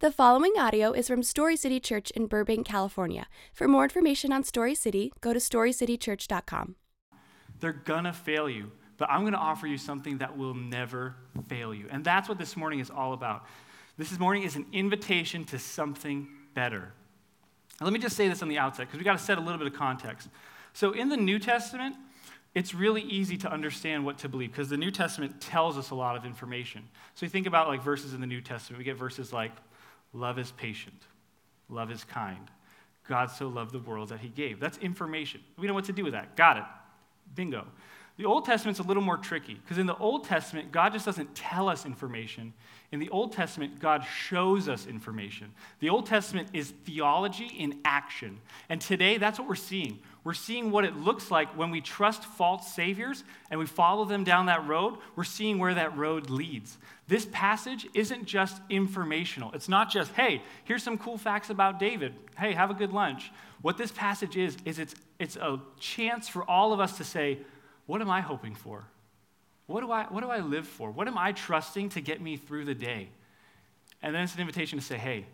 The following audio is from Story City Church in Burbank, California. For more information on Story City, go to storycitychurch.com. They're gonna fail you, but I'm gonna offer you something that will never fail you. And that's what this morning is all about. This morning is an invitation to something better. Now, let me just say this on the outset because we got to set a little bit of context. So, in the New Testament, it's really easy to understand what to believe because the New Testament tells us a lot of information. So, you think about like verses in the New Testament, we get verses like, Love is patient. Love is kind. God so loved the world that he gave. That's information. We know what to do with that. Got it. Bingo. The Old Testament's a little more tricky because in the Old Testament, God just doesn't tell us information. In the Old Testament, God shows us information. The Old Testament is theology in action. And today, that's what we're seeing. We're seeing what it looks like when we trust false saviors and we follow them down that road. We're seeing where that road leads. This passage isn't just informational. It's not just, hey, here's some cool facts about David. Hey, have a good lunch. What this passage is, is it's, it's a chance for all of us to say, what am I hoping for? What do, I, what do I live for? What am I trusting to get me through the day? And then it's an invitation to say, hey,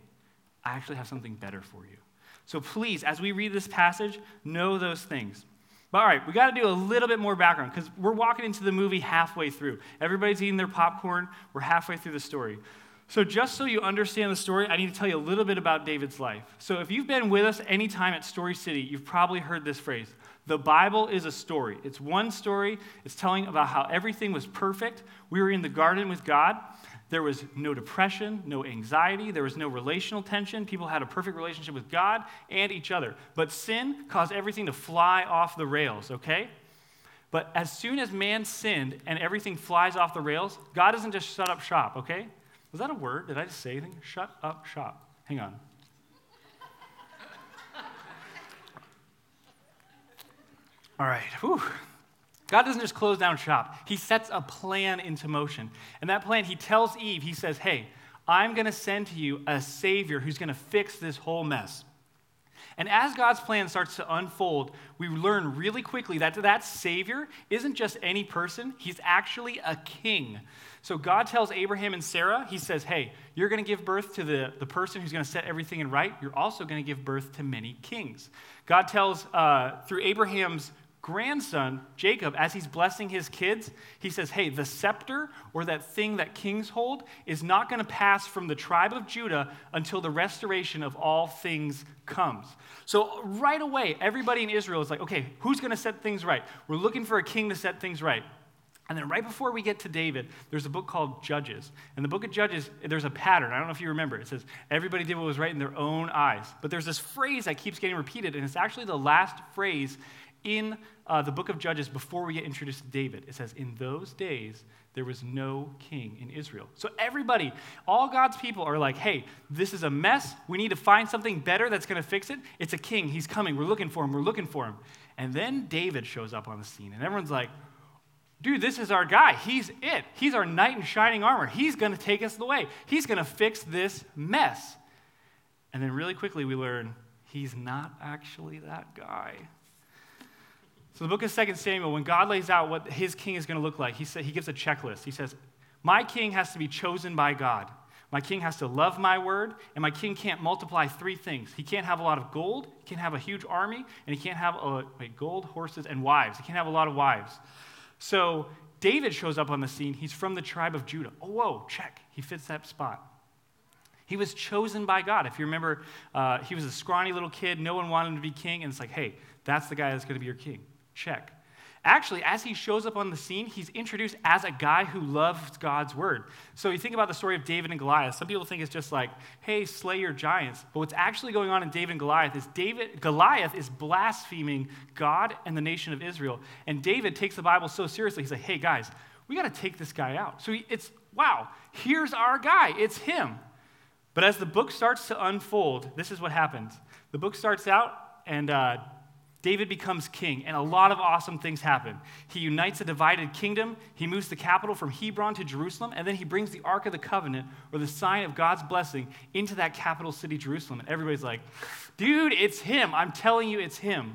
I actually have something better for you. So please, as we read this passage, know those things. But all right, we got to do a little bit more background because we're walking into the movie halfway through. Everybody's eating their popcorn. We're halfway through the story. So, just so you understand the story, I need to tell you a little bit about David's life. So, if you've been with us any time at Story City, you've probably heard this phrase the Bible is a story. It's one story. It's telling about how everything was perfect. We were in the garden with God. There was no depression, no anxiety, there was no relational tension. People had a perfect relationship with God and each other. But sin caused everything to fly off the rails, okay? But as soon as man sinned and everything flies off the rails, God doesn't just shut up shop, okay? Was that a word? Did I just say anything? Shut up shop. Hang on. All right. Whew. God doesn't just close down shop, He sets a plan into motion. And that plan, He tells Eve, He says, Hey, I'm going to send to you a Savior who's going to fix this whole mess. And as God's plan starts to unfold, we learn really quickly that that Savior isn't just any person, He's actually a king. So God tells Abraham and Sarah, He says, Hey, you're going to give birth to the, the person who's going to set everything in right. You're also going to give birth to many kings. God tells, uh, through Abraham's grandson, Jacob, as he's blessing his kids, he says, Hey, the scepter or that thing that kings hold is not going to pass from the tribe of Judah until the restoration of all things comes. So, right away, everybody in Israel is like, Okay, who's going to set things right? We're looking for a king to set things right. And then right before we get to David, there's a book called Judges. And the book of Judges, there's a pattern. I don't know if you remember. It says, everybody did what was right in their own eyes. But there's this phrase that keeps getting repeated, and it's actually the last phrase in uh, the book of Judges before we get introduced to David. It says, In those days, there was no king in Israel. So everybody, all God's people are like, hey, this is a mess. We need to find something better that's going to fix it. It's a king. He's coming. We're looking for him. We're looking for him. And then David shows up on the scene, and everyone's like, dude, this is our guy. He's it. He's our knight in shining armor. He's going to take us the way. He's going to fix this mess. And then really quickly we learn he's not actually that guy. So the book of 2 Samuel, when God lays out what his king is going to look like, he, say, he gives a checklist. He says, My king has to be chosen by God. My king has to love my word, and my king can't multiply three things. He can't have a lot of gold, he can't have a huge army, and he can't have a, wait, gold, horses, and wives. He can't have a lot of wives. So David shows up on the scene. He's from the tribe of Judah. Oh, whoa, check. He fits that spot. He was chosen by God. If you remember, uh, he was a scrawny little kid. No one wanted him to be king, and it's like, hey, that's the guy that's going to be your king. Check. Actually, as he shows up on the scene, he's introduced as a guy who loves God's word. So you think about the story of David and Goliath. Some people think it's just like, hey, slay your giants. But what's actually going on in David and Goliath is David, Goliath is blaspheming God and the nation of Israel. And David takes the Bible so seriously, he's like, hey, guys, we got to take this guy out. So it's, wow, here's our guy. It's him. But as the book starts to unfold, this is what happens. The book starts out, and uh, David becomes king, and a lot of awesome things happen. He unites a divided kingdom, he moves the capital from Hebron to Jerusalem, and then he brings the Ark of the Covenant, or the sign of God's blessing, into that capital city, Jerusalem. And everybody's like, dude, it's him. I'm telling you, it's him.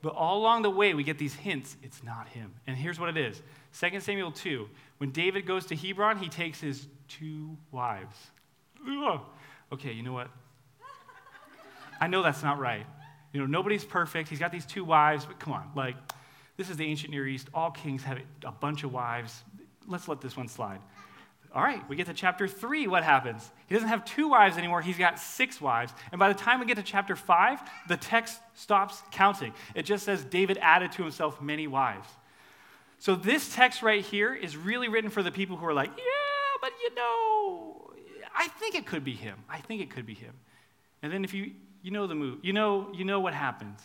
But all along the way, we get these hints it's not him. And here's what it is 2 Samuel 2. When David goes to Hebron, he takes his two wives. Ugh. okay, you know what? I know that's not right. You know, nobody's perfect. He's got these two wives, but come on, like, this is the ancient Near East. All kings have a bunch of wives. Let's let this one slide. All right, we get to chapter three. What happens? He doesn't have two wives anymore. He's got six wives. And by the time we get to chapter five, the text stops counting. It just says David added to himself many wives. So this text right here is really written for the people who are like, yeah, but you know, I think it could be him. I think it could be him. And then if you you know the move, you know you know what happens.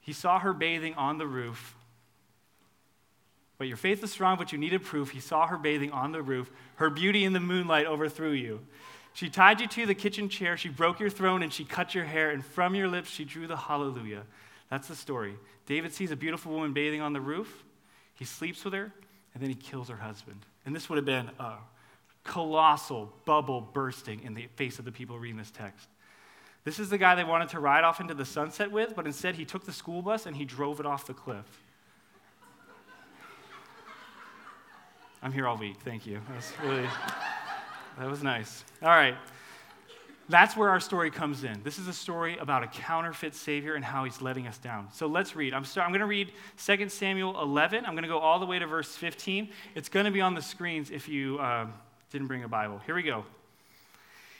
He saw her bathing on the roof. But your faith is strong, but you needed proof. He saw her bathing on the roof. Her beauty in the moonlight overthrew you. She tied you to the kitchen chair. She broke your throne and she cut your hair. And from your lips she drew the hallelujah. That's the story. David sees a beautiful woman bathing on the roof. He sleeps with her, and then he kills her husband. And this would have been a colossal bubble bursting in the face of the people reading this text. This is the guy they wanted to ride off into the sunset with, but instead he took the school bus and he drove it off the cliff. I'm here all week. Thank you. That was really, that was nice. All right. That's where our story comes in. This is a story about a counterfeit Savior and how he's letting us down. So let's read. I'm, start, I'm going to read 2 Samuel 11. I'm going to go all the way to verse 15. It's going to be on the screens if you uh, didn't bring a Bible. Here we go.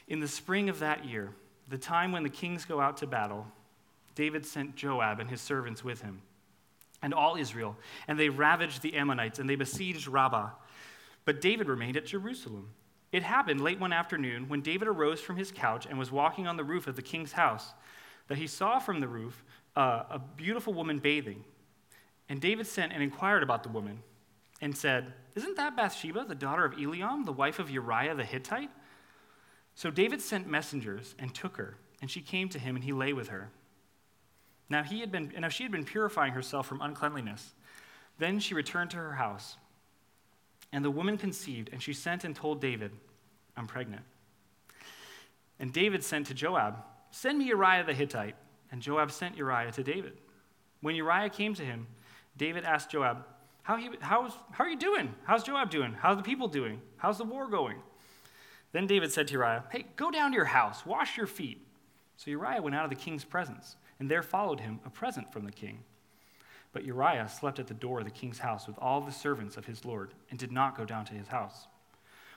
In the spring of that year, the time when the kings go out to battle, David sent Joab and his servants with him, and all Israel, and they ravaged the Ammonites, and they besieged Rabbah. But David remained at Jerusalem. It happened late one afternoon when David arose from his couch and was walking on the roof of the king's house that he saw from the roof uh, a beautiful woman bathing. And David sent and inquired about the woman and said, Isn't that Bathsheba, the daughter of Eliam, the wife of Uriah the Hittite? So David sent messengers and took her, and she came to him, and he lay with her. Now, he had been, now she had been purifying herself from uncleanliness. Then she returned to her house. And the woman conceived, and she sent and told David, I'm pregnant. And David sent to Joab, Send me Uriah the Hittite. And Joab sent Uriah to David. When Uriah came to him, David asked Joab, how, he, how's, how are you doing? How's Joab doing? How's the people doing? How's the war going? Then David said to Uriah, Hey, go down to your house, wash your feet. So Uriah went out of the king's presence, and there followed him a present from the king. But Uriah slept at the door of the king's house with all the servants of his lord, and did not go down to his house.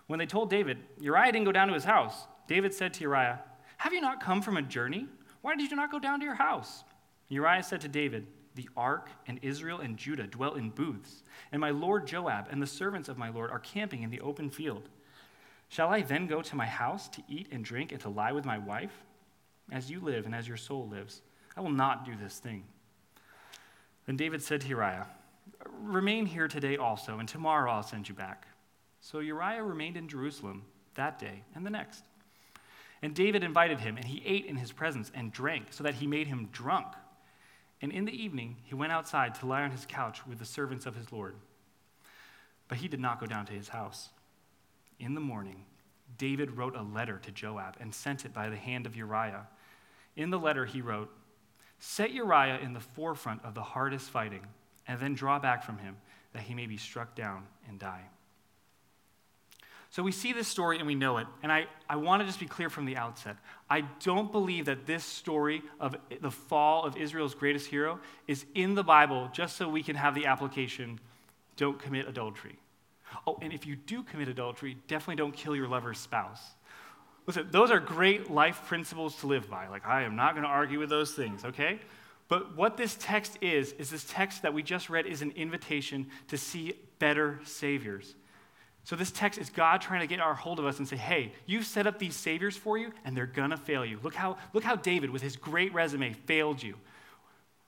When they told David, Uriah didn't go down to his house, David said to Uriah, Have you not come from a journey? Why did you not go down to your house? Uriah said to David, The ark and Israel and Judah dwell in booths, and my lord Joab and the servants of my lord are camping in the open field. Shall I then go to my house to eat and drink and to lie with my wife? As you live and as your soul lives, I will not do this thing. Then David said to Uriah, Remain here today also, and tomorrow I'll send you back. So Uriah remained in Jerusalem that day and the next. And David invited him, and he ate in his presence and drank, so that he made him drunk. And in the evening, he went outside to lie on his couch with the servants of his Lord. But he did not go down to his house. In the morning, David wrote a letter to Joab and sent it by the hand of Uriah. In the letter, he wrote, Set Uriah in the forefront of the hardest fighting, and then draw back from him, that he may be struck down and die. So we see this story and we know it. And I, I want to just be clear from the outset. I don't believe that this story of the fall of Israel's greatest hero is in the Bible just so we can have the application don't commit adultery. Oh, and if you do commit adultery, definitely don't kill your lover's spouse. Listen, those are great life principles to live by. Like, I am not going to argue with those things, okay? But what this text is, is this text that we just read is an invitation to see better saviors. So, this text is God trying to get our hold of us and say, hey, you've set up these saviors for you, and they're going to fail you. Look how, look how David, with his great resume, failed you.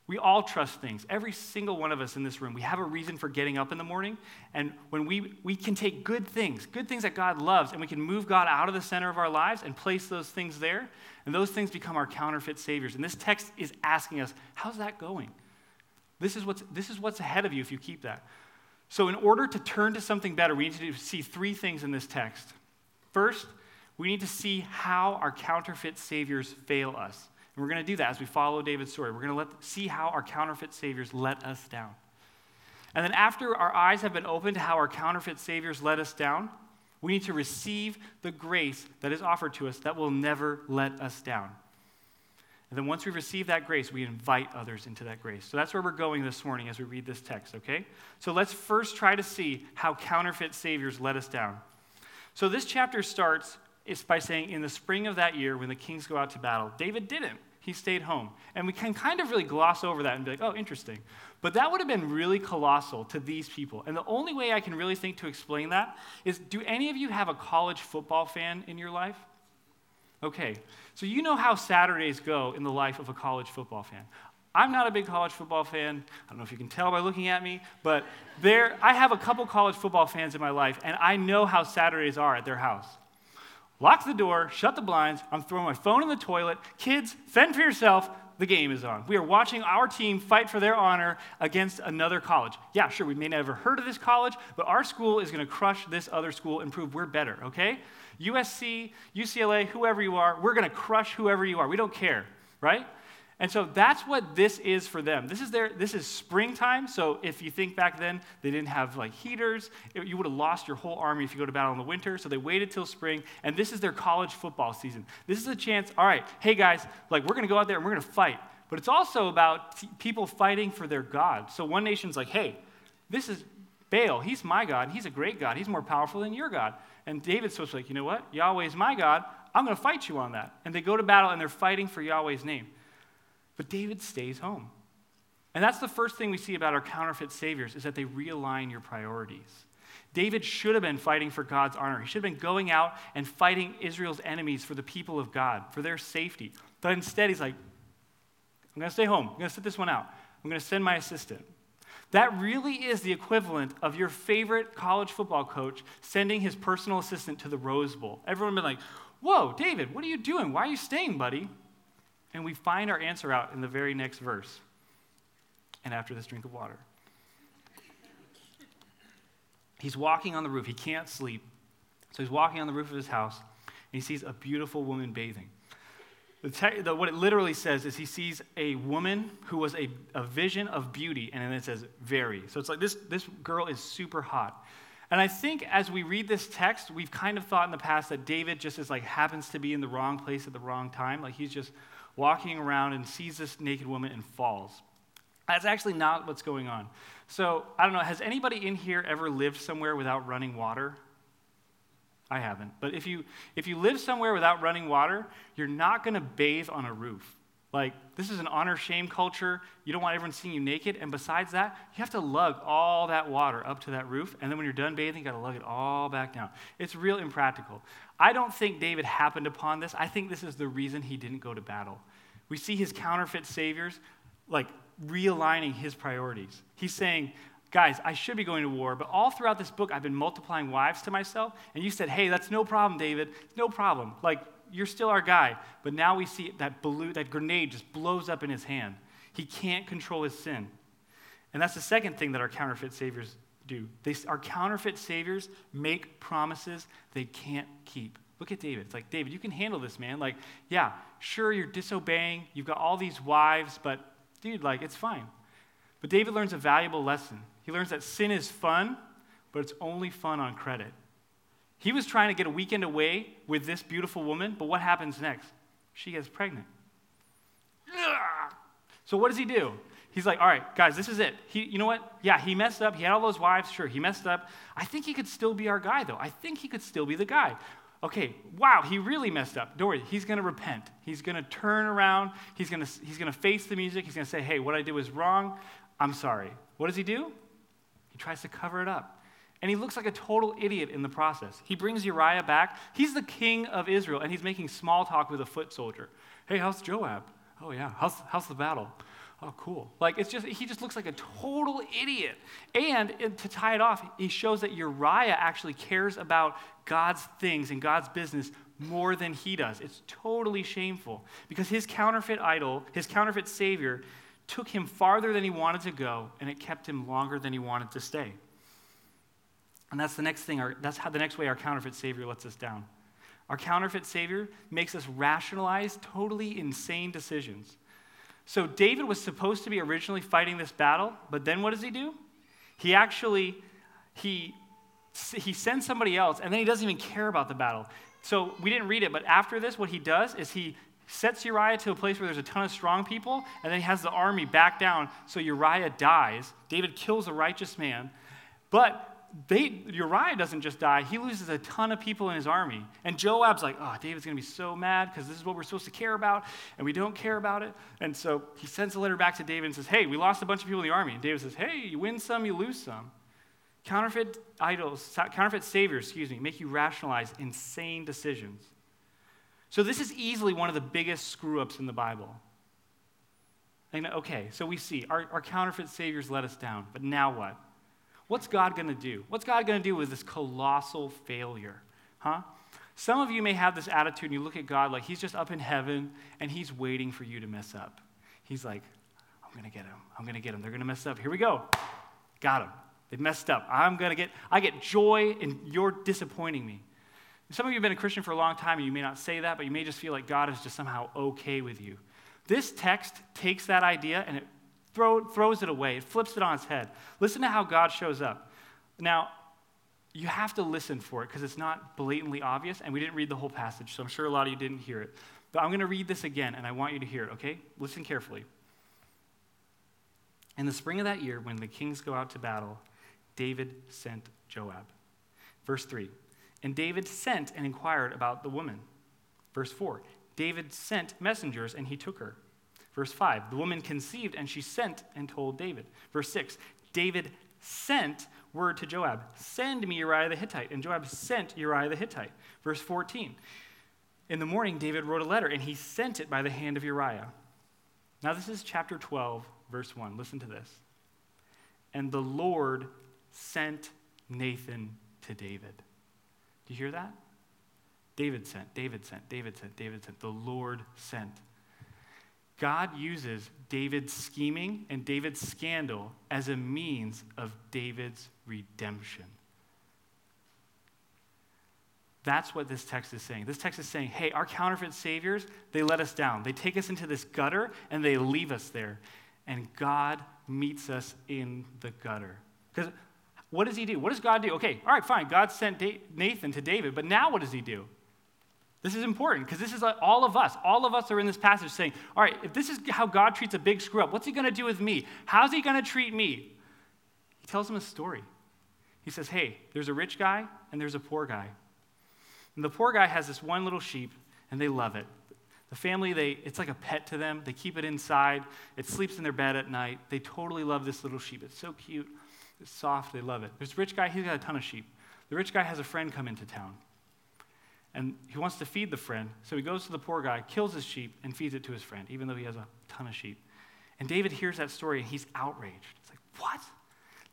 We all trust things. Every single one of us in this room, we have a reason for getting up in the morning. And when we, we can take good things, good things that God loves, and we can move God out of the center of our lives and place those things there, and those things become our counterfeit saviors. And this text is asking us, how's that going? This is what's, this is what's ahead of you if you keep that. So, in order to turn to something better, we need to see three things in this text. First, we need to see how our counterfeit saviors fail us. And we're going to do that as we follow David's story. We're going to let, see how our counterfeit saviors let us down. And then, after our eyes have been opened to how our counterfeit saviors let us down, We need to receive the grace that is offered to us that will never let us down. And then once we receive that grace, we invite others into that grace. So that's where we're going this morning as we read this text, okay? So let's first try to see how counterfeit saviors let us down. So this chapter starts by saying, in the spring of that year, when the kings go out to battle, David didn't. He stayed home. And we can kind of really gloss over that and be like, oh, interesting. But that would have been really colossal to these people. And the only way I can really think to explain that is do any of you have a college football fan in your life? Okay, so you know how Saturdays go in the life of a college football fan. I'm not a big college football fan. I don't know if you can tell by looking at me, but there, I have a couple college football fans in my life, and I know how Saturdays are at their house. Lock the door, shut the blinds, I'm throwing my phone in the toilet. Kids, fend for yourself, the game is on. We are watching our team fight for their honor against another college. Yeah, sure, we may never heard of this college, but our school is going to crush this other school and prove we're better, okay? USC, UCLA, whoever you are, we're going to crush whoever you are. We don't care, right? And so that's what this is for them. This is their this is springtime. So if you think back then they didn't have like heaters, it, you would have lost your whole army if you go to battle in the winter. So they waited till spring, and this is their college football season. This is a chance. All right, hey guys, like we're to go out there and we're to fight. But it's also about t- people fighting for their God. So one nation's like, hey, this is Baal. He's my God. He's a great God. He's more powerful than your God. And David's supposed to be like, you know what? Yahweh's my God. I'm going to fight you on that. And they go to battle and they're fighting for Yahweh's name. But David stays home. And that's the first thing we see about our counterfeit saviors is that they realign your priorities. David should have been fighting for God's honor. He should have been going out and fighting Israel's enemies for the people of God, for their safety. But instead, he's like, I'm going to stay home. I'm going to sit this one out. I'm going to send my assistant. That really is the equivalent of your favorite college football coach sending his personal assistant to the Rose Bowl. Everyone would be like, Whoa, David, what are you doing? Why are you staying, buddy? And we find our answer out in the very next verse. And after this drink of water. He's walking on the roof. He can't sleep. So he's walking on the roof of his house, and he sees a beautiful woman bathing. The te- the, what it literally says is he sees a woman who was a, a vision of beauty, and then it says very. So it's like this, this girl is super hot. And I think as we read this text, we've kind of thought in the past that David just is like happens to be in the wrong place at the wrong time. Like he's just walking around and sees this naked woman and falls. That's actually not what's going on. So I don't know, has anybody in here ever lived somewhere without running water? I haven't. But if you if you live somewhere without running water, you're not going to bathe on a roof. Like this is an honor shame culture. You don't want everyone seeing you naked, and besides that, you have to lug all that water up to that roof, and then when you're done bathing, you got to lug it all back down. It's real impractical. I don't think David happened upon this. I think this is the reason he didn't go to battle. We see his counterfeit saviors like realigning his priorities. He's saying, guys, I should be going to war, but all throughout this book, I've been multiplying wives to myself. And you said, hey, that's no problem, David. No problem. Like, you're still our guy. But now we see that balloon, that grenade just blows up in his hand. He can't control his sin. And that's the second thing that our counterfeit saviors do. They, our counterfeit saviors make promises they can't keep. Look at David. It's like, David, you can handle this, man. Like, yeah, sure, you're disobeying. You've got all these wives, but dude, like, it's fine. But David learns a valuable lesson. He learns that sin is fun, but it's only fun on credit. He was trying to get a weekend away with this beautiful woman, but what happens next? She gets pregnant. So what does he do? He's like, all right, guys, this is it. He, you know what? Yeah, he messed up. He had all those wives. Sure, he messed up. I think he could still be our guy, though. I think he could still be the guy. Okay, wow, he really messed up. Don't worry, he's going to repent. He's going to turn around. He's going he's going to face the music. He's going to say, hey, what I did was wrong. I'm sorry. What does he do? He tries to cover it up. And he looks like a total idiot in the process. He brings Uriah back. He's the king of Israel, and he's making small talk with a foot soldier. Hey, how's Joab? Oh, yeah. How's, how's the battle? Oh, cool. Like, it's just, he just looks like a total idiot. And to tie it off, he shows that Uriah actually cares about God's things and God's business more than he does. It's totally shameful because his counterfeit idol, his counterfeit savior, took him farther than he wanted to go, and it kept him longer than he wanted to stay. And that's the next thing, our, that's how the next way our counterfeit Savior lets us down. Our counterfeit Savior makes us rationalize totally insane decisions. So David was supposed to be originally fighting this battle, but then what does he do? He actually, he he sends somebody else, and then he doesn't even care about the battle. So we didn't read it, but after this, what he does is he sets Uriah to a place where there's a ton of strong people, and then he has the army back down. So Uriah dies. David kills a righteous man. But they, Uriah doesn't just die, he loses a ton of people in his army. And Joab's like, oh, David's going to be so mad because this is what we're supposed to care about, and we don't care about it. And so he sends a letter back to David and says, hey, we lost a bunch of people in the army. And David says, hey, you win some, you lose some. Counterfeit idols, counterfeit saviors, excuse me, make you rationalize insane decisions. So this is easily one of the biggest screw ups in the Bible. And okay, so we see our, our counterfeit saviors let us down, but now what? What's God going to do? What's God going to do with this colossal failure? Huh? Some of you may have this attitude and you look at God like he's just up in heaven and he's waiting for you to mess up. He's like, I'm going to get him. I'm going to get him. They're going to mess up. Here we go. Got him. They messed up. I'm going to get, I get joy in your disappointing me. Some of you have been a Christian for a long time and you may not say that, but you may just feel like God is just somehow okay with you. This text takes that idea and it throw, throws it away, it flips it on its head. Listen to how God shows up. Now, you have to listen for it because it's not blatantly obvious, and we didn't read the whole passage, so I'm sure a lot of you didn't hear it. But I'm going to read this again, and I want you to hear it, okay? Listen carefully. In the spring of that year, when the kings go out to battle, David sent Joab. Verse 3 And David sent and inquired about the woman. Verse 4 David sent messengers, and he took her. Verse 5 The woman conceived, and she sent and told David. Verse 6 David sent word to Joab Send me Uriah the Hittite. And Joab sent Uriah the Hittite. Verse 14 In the morning, David wrote a letter, and he sent it by the hand of Uriah. Now, this is chapter 12, verse 1. Listen to this. And the Lord sent Nathan to David. Do you hear that? David sent, David sent, David sent, David sent. The Lord sent. God uses David's scheming and David's scandal as a means of David's redemption. That's what this text is saying. This text is saying, hey, our counterfeit saviors, they let us down. They take us into this gutter and they leave us there. And God meets us in the gutter. Because what does he do? What does God do? Okay, all right, fine. God sent Nathan to David, but now what does he do? This is important because this is all of us. All of us are in this passage saying, all right, if this is how God treats a big screw up, what's he going to do with me? How's he going to treat me? He tells him a story. He says, hey, there's a rich guy and there's a poor guy. And the poor guy has this one little sheep and they love it. The family, they, it's like a pet to them. They keep it inside. It sleeps in their bed at night. They totally love this little sheep. It's so cute. It's soft. They love it. There's a rich guy, he's got a ton of sheep. The rich guy has a friend come into town. And he wants to feed the friend. So he goes to the poor guy, kills his sheep, and feeds it to his friend, even though he has a ton of sheep. And David hears that story and he's outraged. It's like, What?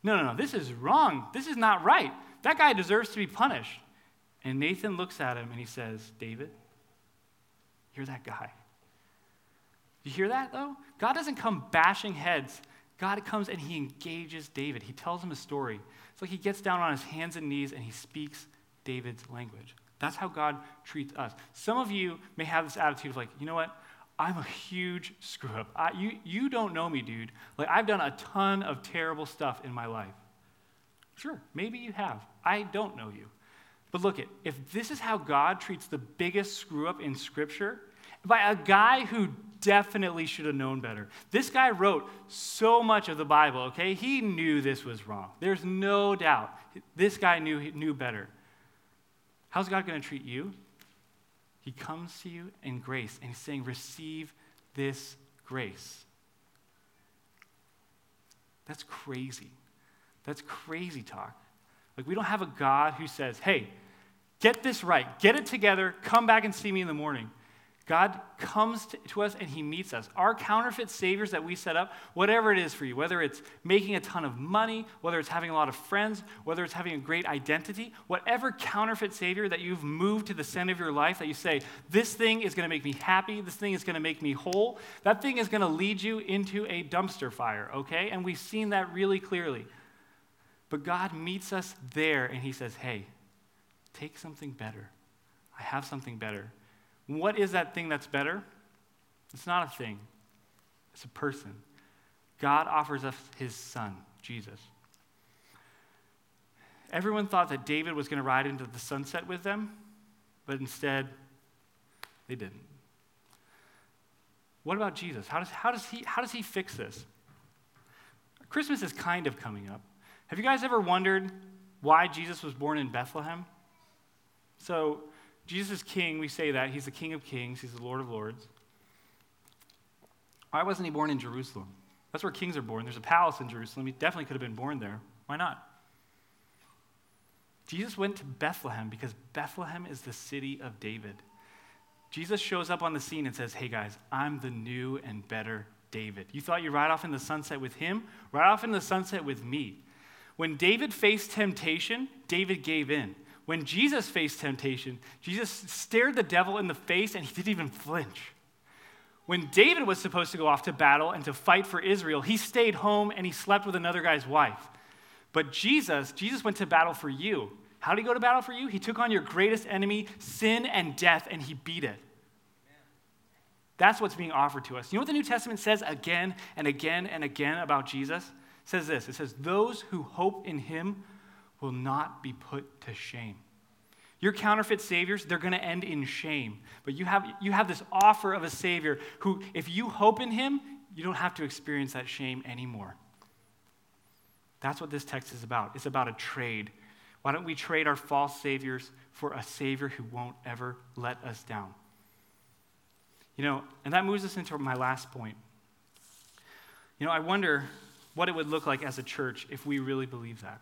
No, no, no, this is wrong. This is not right. That guy deserves to be punished. And Nathan looks at him and he says, David, you're that guy. You hear that though? God doesn't come bashing heads. God comes and he engages David. He tells him a story. It's like he gets down on his hands and knees and he speaks David's language. That's how God treats us. Some of you may have this attitude of like, you know what? I'm a huge screw up. I, you, you don't know me, dude. Like, I've done a ton of terrible stuff in my life. Sure, maybe you have. I don't know you. But look, it, if this is how God treats the biggest screw up in Scripture, by a guy who definitely should have known better. This guy wrote so much of the Bible, okay? He knew this was wrong. There's no doubt. This guy knew, knew better. How's God going to treat you? He comes to you in grace and he's saying, Receive this grace. That's crazy. That's crazy talk. Like, we don't have a God who says, Hey, get this right, get it together, come back and see me in the morning. God comes to, us and he meets us. Our counterfeit saviors that we set up, whatever it is for you, whether it's making a ton of money, whether it's having a lot of friends, whether it's having a great identity, whatever counterfeit savior that you've moved to the center of your life that you say, this thing is going to make me happy, this thing is going to make me whole, that thing is going to lead you into a dumpster fire, okay? And we've seen that really clearly. But God meets us there and he says, hey, take something better. I have something better. What is that thing that's better? It's not a thing, it's a person. God offers us his son, Jesus. everyone thought that David was going to ride into the sunset with them, but instead, they didn't. What about Jesus? How does, how does, he, how does he fix this? Christmas is kind of coming up. Have you guys ever wondered why Jesus was born in Bethlehem? So, Jesus is king, we say that. He's the king of kings, he's the Lord of lords. Why wasn't he born in Jerusalem? That's where kings are born. There's a palace in Jerusalem. He definitely could have been born there. Why not? Jesus went to Bethlehem because Bethlehem is the city of David. Jesus shows up on the scene and says, Hey guys, I'm the new and better David. You thought you'd ride off in the sunset with him? Ride off in the sunset with me. When David faced temptation, David gave in. When Jesus faced temptation, Jesus stared the devil in the face and he didn't even flinch. When David was supposed to go off to battle and to fight for Israel, he stayed home and he slept with another guy's wife. But Jesus, Jesus went to battle for you. How did he go to battle for you? He took on your greatest enemy, sin and death, and he beat it. That's what's being offered to us. You know what the New Testament says again and again and again about Jesus? It says this. It says, "Those who hope in him will not be put to shame." Your counterfeit saviors, they're going to end in shame. But you have, you have this offer of a savior who, if you hope in him, you don't have to experience that shame anymore. That's what this text is about. It's about a trade. Why don't we trade our false saviors for a savior who won't ever let us down? You know, and that moves us into my last point. You know, I wonder what it would look like as a church if we really believe that.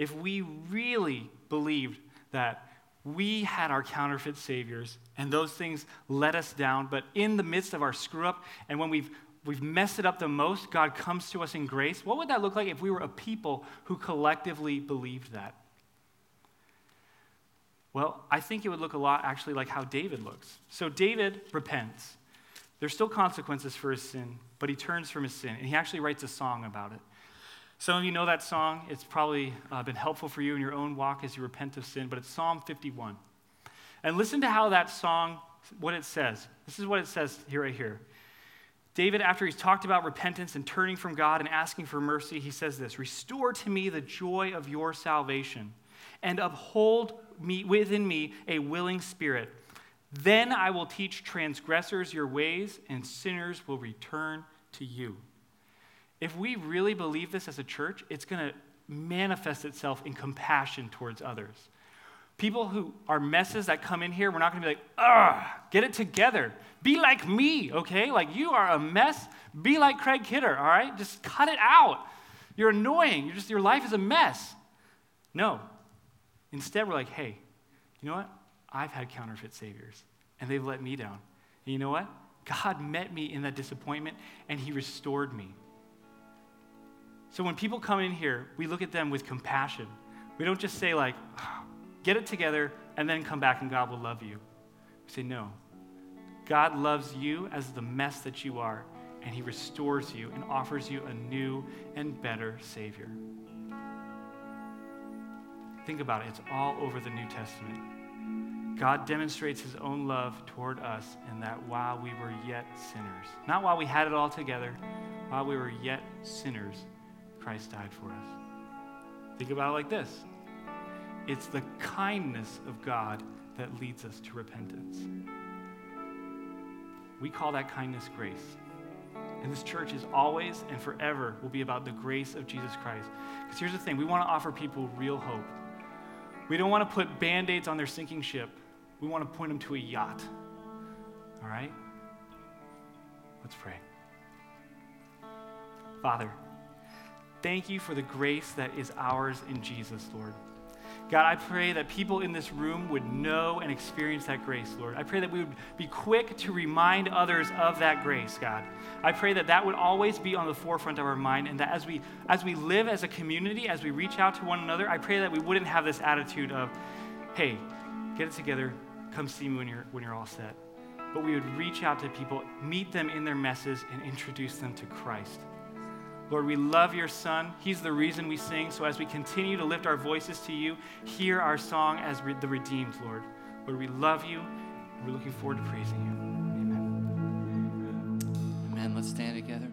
If we really believed that we had our counterfeit saviors and those things let us down, but in the midst of our screw up and when we've we've messed it up the most, God comes to us in grace. What would that look like if we were a people who collectively believed that? Well, I think it would look a lot actually like how David looks. So David repents. There's still consequences for his sin, but he turns from his sin, and he actually writes a song about it. Some of you know that song. It's probably uh, been helpful for you in your own walk as you repent of sin, but it's Psalm 51. And listen to how that song, what it says. This is what it says here, right here. David, after he's talked about repentance and turning from God and asking for mercy, he says this Restore to me the joy of your salvation and uphold me, within me a willing spirit. Then I will teach transgressors your ways, and sinners will return to you. If we really believe this as a church, it's going to manifest itself in compassion towards others. People who are messes that come in here, we're not going to be like, ugh, get it together. Be like me, okay? Like you are a mess. Be like Craig Kidder, all right? Just cut it out. You're annoying. You're just, your life is a mess. No. Instead, we're like, hey, you know what? I've had counterfeit saviors, and they've let me down. And you know what? God met me in that disappointment, and He restored me. So when people come in here, we look at them with compassion. We don't just say, like, get it together and then come back and God will love you. We say, no. God loves you as the mess that you are, and He restores you and offers you a new and better Savior. Think about it, it's all over the New Testament. God demonstrates His own love toward us in that while we were yet sinners, not while we had it all together, while we were yet sinners, Christ died for us. Think about it like this it's the kindness of God that leads us to repentance. We call that kindness grace. And this church is always and forever will be about the grace of Jesus Christ. Because here's the thing we want to offer people real hope. We don't want to put band aids on their sinking ship, we want to point them to a yacht. All right? Let's pray. Father, Thank you for the grace that is ours in Jesus, Lord. God, I pray that people in this room would know and experience that grace, Lord. I pray that we would be quick to remind others of that grace, God. I pray that that would always be on the forefront of our mind and that as we as we live as a community, as we reach out to one another, I pray that we wouldn't have this attitude of, "Hey, get it together, come see me when you're when you're all set." But we would reach out to people, meet them in their messes and introduce them to Christ. Lord, we love your Son. He's the reason we sing. So as we continue to lift our voices to you, hear our song as the redeemed, Lord. Lord, we love you. We're looking forward to praising you. Amen. Amen. Let's stand together.